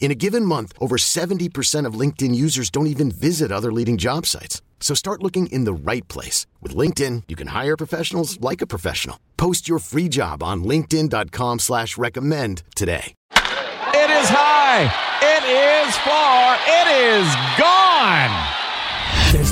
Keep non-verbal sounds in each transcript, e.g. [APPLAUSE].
In a given month, over 70% of LinkedIn users don't even visit other leading job sites. So start looking in the right place. With LinkedIn, you can hire professionals like a professional. Post your free job on linkedin.com slash recommend today. It is high. It is far. It is gone.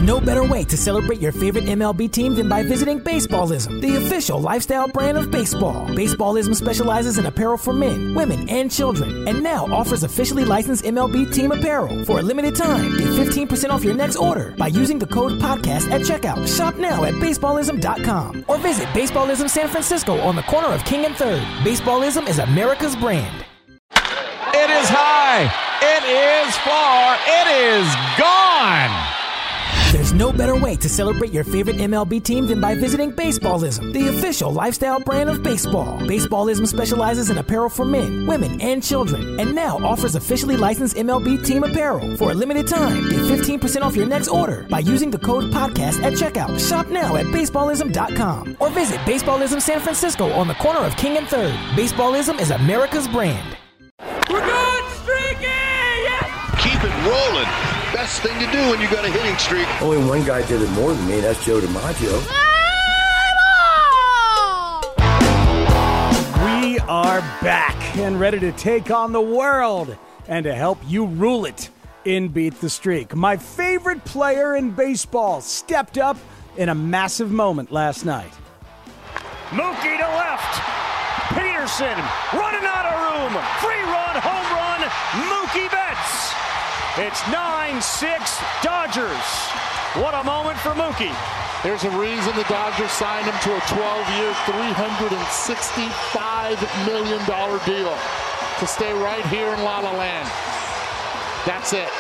No better way to celebrate your favorite MLB team than by visiting Baseballism, the official lifestyle brand of baseball. Baseballism specializes in apparel for men, women, and children, and now offers officially licensed MLB team apparel. For a limited time, get 15% off your next order by using the code podcast at checkout. Shop now at baseballism.com or visit Baseballism San Francisco on the corner of King and 3rd. Baseballism is America's brand. It is high. It is far. It is gone. There's no better way to celebrate your favorite MLB team than by visiting Baseballism, the official lifestyle brand of baseball. Baseballism specializes in apparel for men, women, and children, and now offers officially licensed MLB team apparel. For a limited time, get 15% off your next order by using the code podcast at checkout. Shop now at baseballism.com or visit Baseballism San Francisco on the corner of King and 3rd. Baseballism is America's brand. We're good, streaky! Yes! Keep it rolling. Best thing to do when you got a hitting streak. Only one guy did it more than me, that's Joe DiMaggio. We are back and ready to take on the world and to help you rule it in Beat the Streak. My favorite player in baseball stepped up in a massive moment last night. Mookie to left. Peterson running out of room. Free run, home run. Mookie Betts. It's 9 6 Dodgers. What a moment for Mookie. There's a reason the Dodgers signed him to a 12 year, $365 million deal to stay right here in La La Land. That's it.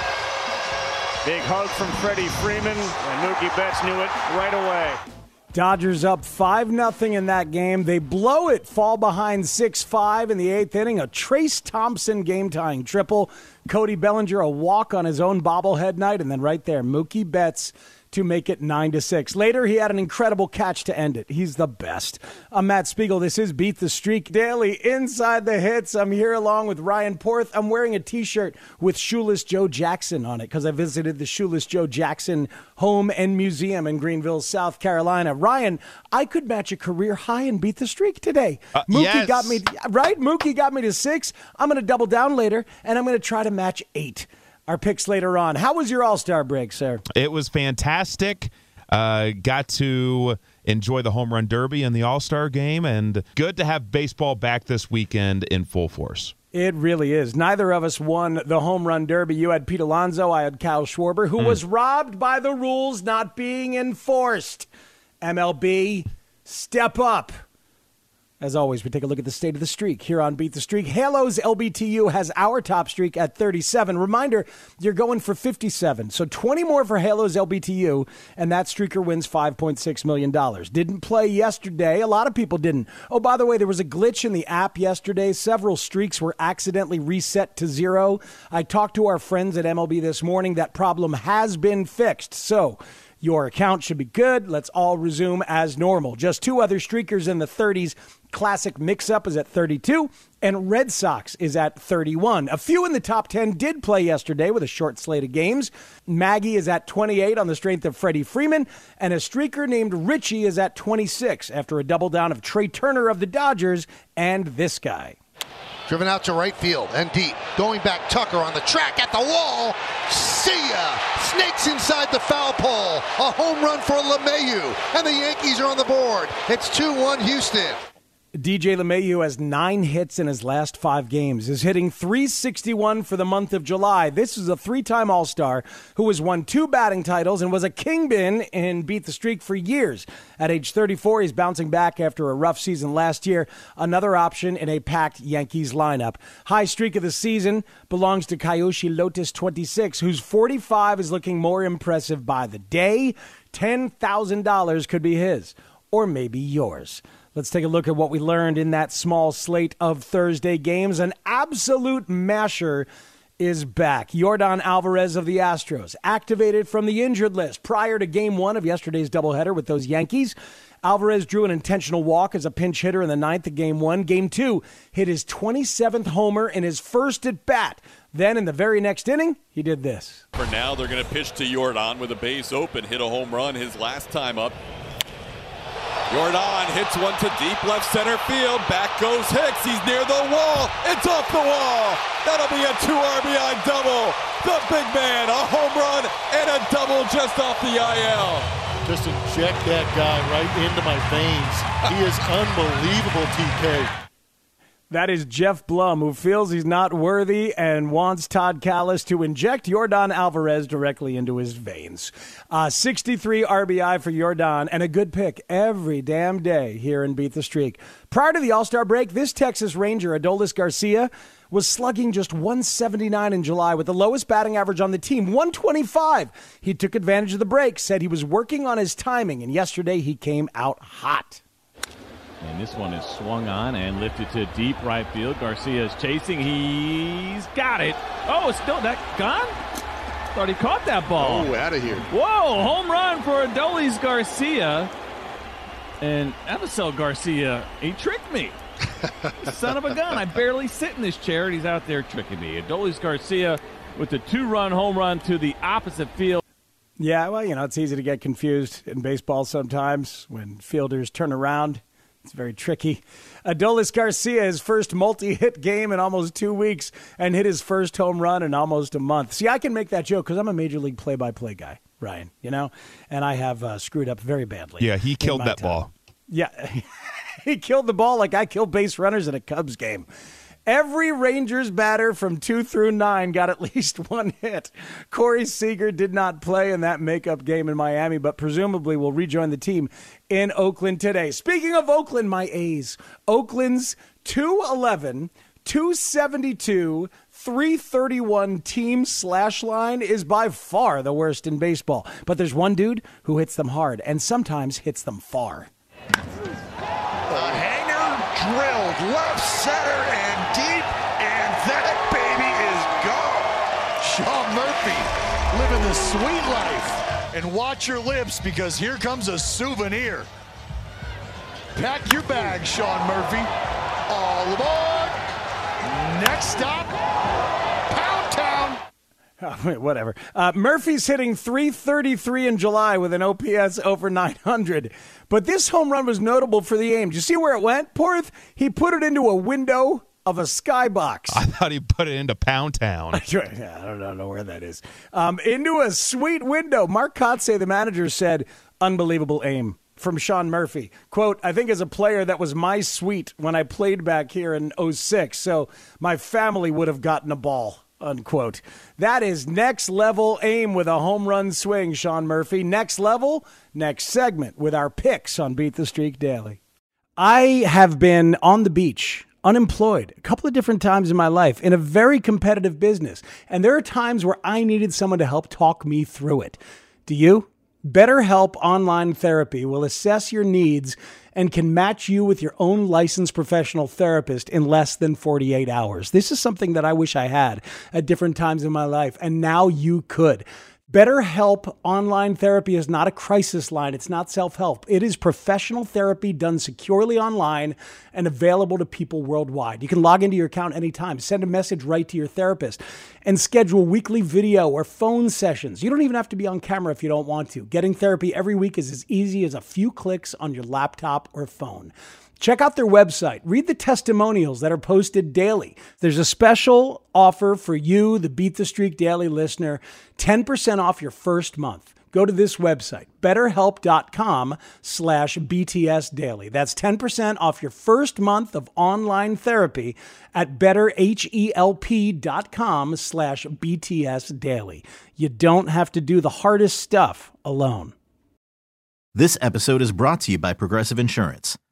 Big hug from Freddie Freeman, and Mookie Betts knew it right away. Dodgers up 5 0 in that game. They blow it, fall behind 6 5 in the eighth inning. A Trayce Thompson game tying triple. Cody Bellinger a walk on his own bobblehead night. And then right there, Mookie Betts to make it 9 to 6. Later, he had an incredible catch to end it. He's the best. I'm Matt Spiegel. This is Beat the Streak Daily Inside the Hits. I'm here along with Ryan Porth. I'm wearing a t shirt with Shoeless Joe Jackson on it because I visited the Shoeless Joe Jackson Home and Museum in Greenville, South Carolina. Ryan, I could match a career high and beat the streak today. Uh, Mookie yes. got me, right? Mookie got me to six. I'm going to double down later and I'm going to try to match eight our picks later on. How was your All Star break, sir? It was fantastic. Uh, got to enjoy the home run derby and the All Star game, and good to have baseball back this weekend in full force. It really is. Neither of us won the home run derby. You had Pete Alonso, I had Kyle Schwarber, who mm. was robbed by the rules not being enforced. MLB, step up. As always, we take a look at the state of the streak here on Beat the Streak. Halos LBTU has our top streak at 37. Reminder, you're going for 57. So 20 more for Halos LBTU, and that streaker wins $5.6 million. Didn't play yesterday. A lot of people didn't. Oh, by the way, there was a glitch in the app yesterday. Several streaks were accidentally reset to zero. I talked to our friends at MLB this morning. That problem has been fixed. So, your account should be good. Let's all resume as normal. Just two other streakers in the 30s. Classic Mix Up is at 32, and Red Sox is at 31. A few in the top 10 did play yesterday with a short slate of games. Maggie is at 28 on the strength of Freddie Freeman, and a streaker named Richie is at 26 after a double down of Trea Turner of the Dodgers and this guy. Driven out to right field and deep. Going back, Tucker on the track at the wall. See ya! Snakes inside the foul pole. A home run for LeMahieu. And the Yankees are on the board. It's 2 1 Houston. DJ LeMahieu has nine hits in his last five games, is hitting 361 for the month of July. This is a three time All Star who has won two batting titles and was a kingpin in Beat the Streak for years. At age 34, he's bouncing back after a rough season last year. Another option in a packed Yankees lineup. High streak of the season belongs to Kyoshi Lotus 26, whose 45 is looking more impressive by the day. $10,000 could be his, or maybe yours. Let's take a look at what we learned in that small slate of Thursday games. An absolute masher is back. Yordan Alvarez of the Astros, activated from the injured list prior to game one of yesterday's doubleheader with those Yankees. Alvarez drew an intentional walk as a pinch hitter in the ninth of game one. Game two hit his 27th homer in his first at bat. Then in the very next inning, he did this. For now, they're going to pitch to Yordan with a base open, hit a home run his last time up. Yordan hits one to deep left center field. Back goes Hicks. He's near the wall. It's off the wall. That'll be a two RBI double. The big man, a home run and a double just off the IL. Just inject that guy right into my veins. He is [LAUGHS] unbelievable, TK. That is Jeff Blum, who feels he's not worthy and wants Todd Kalas to inject Yordan Alvarez directly into his veins. Uh, 63 RBI for Yordan and a good pick every damn day here in Beat the Streak. Prior to the All Star break, this Texas Ranger, Adolis Garcia, was slugging just 179 in July with the lowest batting average on the team, 125. He took advantage of the break, said he was working on his timing, and yesterday he came out hot. And this one is swung on and lifted to deep right field. Garcia is chasing. He's got it. Oh, it's still that gone? Thought he caught that ball. Oh, out of here. Whoa, home run for Adolis Garcia. And Avisail Garcia, he tricked me. [LAUGHS] Son of a gun. I barely sit in this chair, and he's out there tricking me. Adolis Garcia with a two run home run to the opposite field. Yeah, well, you know, it's easy to get confused in baseball sometimes when fielders turn around it's very tricky. Adolis Garcia, his first multi hit game in almost two weeks, and hit his first home run in almost a month. See, I can make that joke because I'm a major league play by play guy, Ryan, you know, and I have uh, screwed up very badly. Yeah, he killed that time. ball. Yeah, [LAUGHS] he killed the ball like I kill base runners in a Cubs game. Every Rangers batter from two through nine got at [LAUGHS] least one hit. Corey Seager did not play in that makeup game in Miami, but presumably will rejoin the team in Oakland today. Speaking of Oakland, my A's. Oakland's 211, 272, 331 team slash line is by far the worst in baseball. But there's one dude who hits them hard and sometimes hits them far. The hanger drilled left center and deep, and that baby is gone. Sean Murphy living the sweet life. And watch your lips because here comes a souvenir. Pack your bag, Sean Murphy. All aboard. Next stop, Pound Town. [LAUGHS] Oh, whatever. Uh, Murphy's hitting 333 in July with an OPS over 900. But this home run was notable for the aim. Do you see where it went? Porth, he put it into a window of a skybox. I thought he put it into Pound Town. [LAUGHS] I don't know where that is. Um, into a sweet window. Mark Kotsay, the manager, said, unbelievable aim from Sean Murphy. Quote, I think as a player, that was my suite when I played back here in 06, so my family would have gotten a ball unquote. That is next level aim with a home run swing, Sean Murphy. Next level, next segment with our picks on Beat the Streak Daily. I have been on the beach, unemployed, a couple of different times in my life in a very competitive business. And there are times where I needed someone to help talk me through it. Do you? BetterHelp Online Therapy will assess your needs and can match you with your own licensed professional therapist in less than 48 hours. This is something that I wish I had at different times in my life, and now you could. BetterHelp online therapy is not a crisis line. It's not self help. It is professional therapy done securely online and available to people worldwide. You can log into your account anytime, send a message right to your therapist, and schedule weekly video or phone sessions. You don't even have to be on camera if you don't want to. Getting therapy every week is as easy as a few clicks on your laptop or phone. Check out their website. Read the testimonials that are posted daily. There's a special offer for you, the Beat the Streak Daily listener 10% off your first month. go to this website, betterhelp.com slash BTS daily. That's 10% off your first month of online therapy at betterhelp.com slash BTS daily. You don't have to do the hardest stuff alone. This episode is brought to you by Progressive Insurance.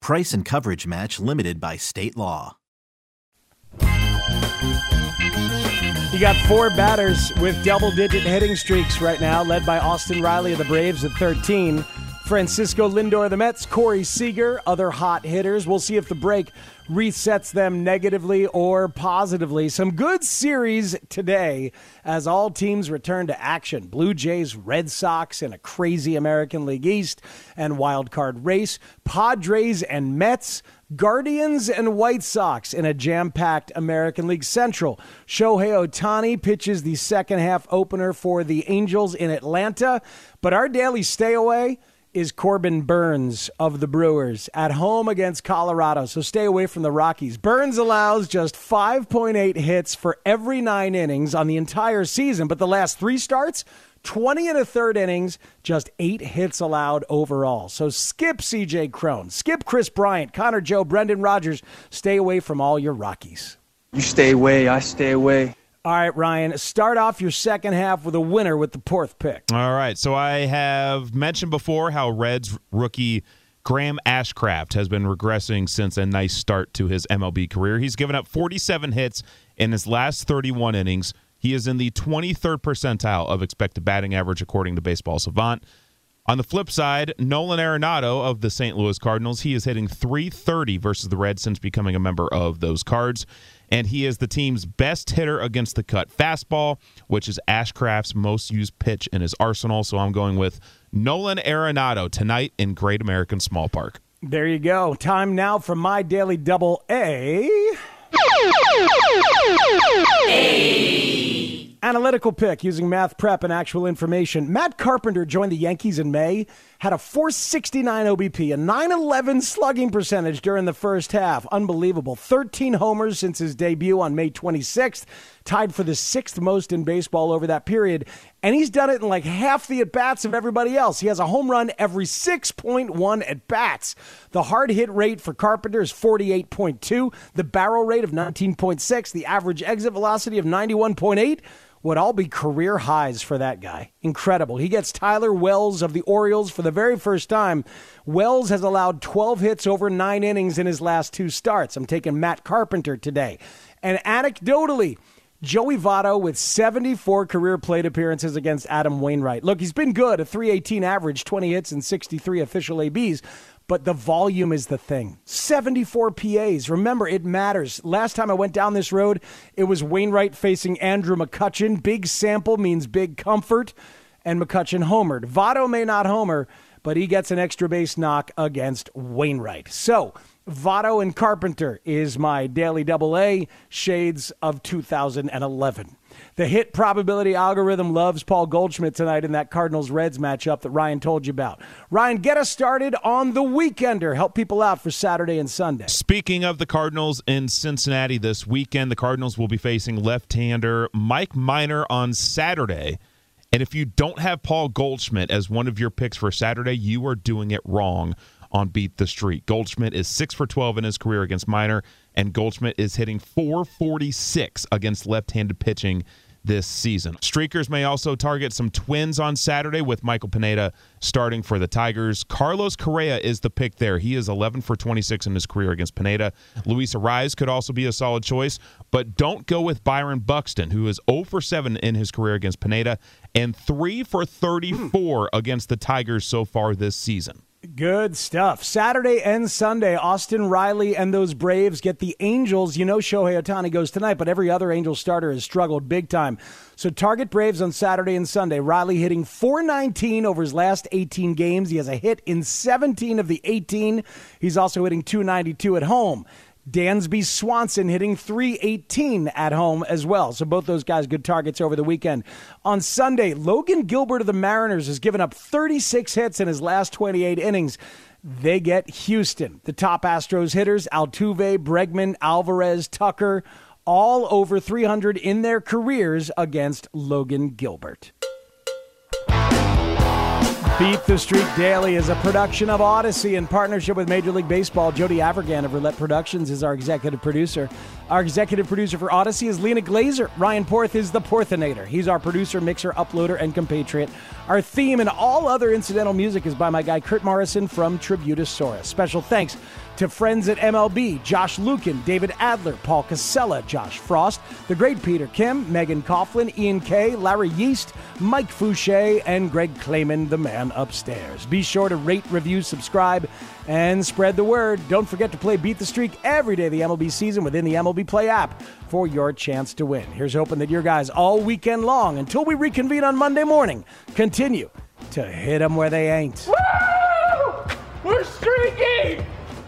Price and coverage match limited by state law. You got four batters with double digit hitting streaks right now, led by Austin Riley of the Braves at 13. Francisco Lindor of the Mets, Corey Seager, other hot hitters. We'll see if the break resets them negatively or positively. Some good series today as all teams return to action. Blue Jays, Red Sox in a crazy American League East and wild card race. Padres and Mets. Guardians and White Sox in a jam packed American League Central. Shohei Ohtani pitches the second half opener for the Angels in Atlanta. But our daily stay away is Corbin Burnes of the Brewers at home against Colorado. So stay away from the Rockies. Burns allows just 5.8 hits for every nine innings on the entire season, but the last three starts, 20 and a third innings, just eight hits allowed overall. So skip CJ Cron, skip Kris Bryant, Connor Joe, Brendan Rodgers. Stay away from all your Rockies. You stay away, I stay away. All right, Ryan, start off your second half with a winner with the fourth pick. All right. So I have mentioned before how Reds rookie Graham Ashcraft has been regressing since a nice start to his MLB career. He's given up 47 hits in his last 31 innings. He is in the 23rd percentile of expected batting average, according to Baseball Savant. On the flip side, Nolan Arenado of the St. Louis Cardinals, he is hitting 330 versus the Reds since becoming a member of those Cards. And he is the team's best hitter against the cut fastball, which is Ashcraft's most used pitch in his arsenal. So I'm going with Nolan Arenado tonight in Great American Small Park. There you go. Time now for my daily double A. A. Analytical pick using math prep and actual information. Matt Carpenter joined the Yankees in May, had a 469 OBP, a 911 slugging percentage during the first half. Unbelievable. 13 homers since his debut on May 26th, tied for the sixth most in baseball over that period. And he's done it in like half the at bats of everybody else. He has a home run every 6.1 at bats. The hard hit rate for Carpenter is 48.2, the barrel rate of 19.6, the average exit velocity of 91.8 would all be career highs for that guy. Incredible. He gets Tyler Wells of the Orioles for the very first time. Wells has allowed 12 hits over nine innings in his last two starts. I'm taking Matt Carpenter today. And anecdotally, Joey Votto with 74 career plate appearances against Adam Wainwright. Look, he's been good, a 318 average, 20 hits, and 63 official ABs but the volume is the thing. 74 PAs. Remember, it matters. Last time I went down this road, it was Wainwright facing Andrew McCutchen. Big sample means big comfort, and McCutchen homered. Votto may not homer, but he gets an extra base knock against Wainwright. So, Votto and Carpenter is my daily double A, shades of 2011. The hit probability algorithm loves Paul Goldschmidt tonight in that Cardinals Reds matchup that Ryan told you about. Ryan, get us started on the weekender. Help people out for Saturday and Sunday. Speaking of the Cardinals in Cincinnati this weekend, the Cardinals will be facing left hander Mike Minor on Saturday. And if you don't have Paul Goldschmidt as one of your picks for Saturday, you are doing it wrong on Beat the Street. Goldschmidt is 6 for 12 in his career against Minor, and Goldschmidt is hitting 446 against left handed pitching this season. Streakers may also target some twins on Saturday with Michael Pineda starting for the Tigers. Carlos Correa is the pick there. He is 11 for 26 in his career against Pineda. Luis Arraez could also be a solid choice, but don't go with Byron Buxton, who is 0 for 7 in his career against Pineda and 3 for 34 against the Tigers so far this season. Good stuff. Saturday and Sunday, Austin Riley and those Braves get the Angels. You know Shohei Ohtani goes tonight, but every other Angels starter has struggled big time. So target Braves on Saturday and Sunday. Riley hitting 419 over his last 18 games. He has a hit in 17 of the 18. He's also hitting 292 at home. Dansby Swanson hitting 318 at home as well. So both those guys good targets over the weekend. On Sunday, Logan Gilbert of the Mariners has given up 36 hits in his last 28 innings. They get Houston. The top Astros hitters, Altuve, Bregman, Alvarez, Tucker, all over 300 in their careers against Logan Gilbert. Beat the Streak Daily is a production of Odyssey in partnership with Major League Baseball. Jody Avirgan of Roulette Productions is our executive producer. Our executive producer for Odyssey is Lena Glazer. Ryan Porth is the Porthinator. He's our producer, mixer, uploader, and compatriot. Our theme and all other incidental music is by my guy Kurt Morrison from Tributosaurus. Special thanks to friends at MLB, Josh Lukin, David Adler, Paul Casella, Josh Frost, the great Peter Kim, Megan Coughlin, Ian Kay, Larry Yeast, Mike Fouché, and Greg Clayman, the man upstairs. Be sure to rate, review, subscribe, and spread the word. Don't forget to play Beat the Streak every day of the MLB season within the MLB Play app for your chance to win. Here's hoping that your guys all weekend long, until we reconvene on Monday morning, continue to hit them where they ain't. Woo!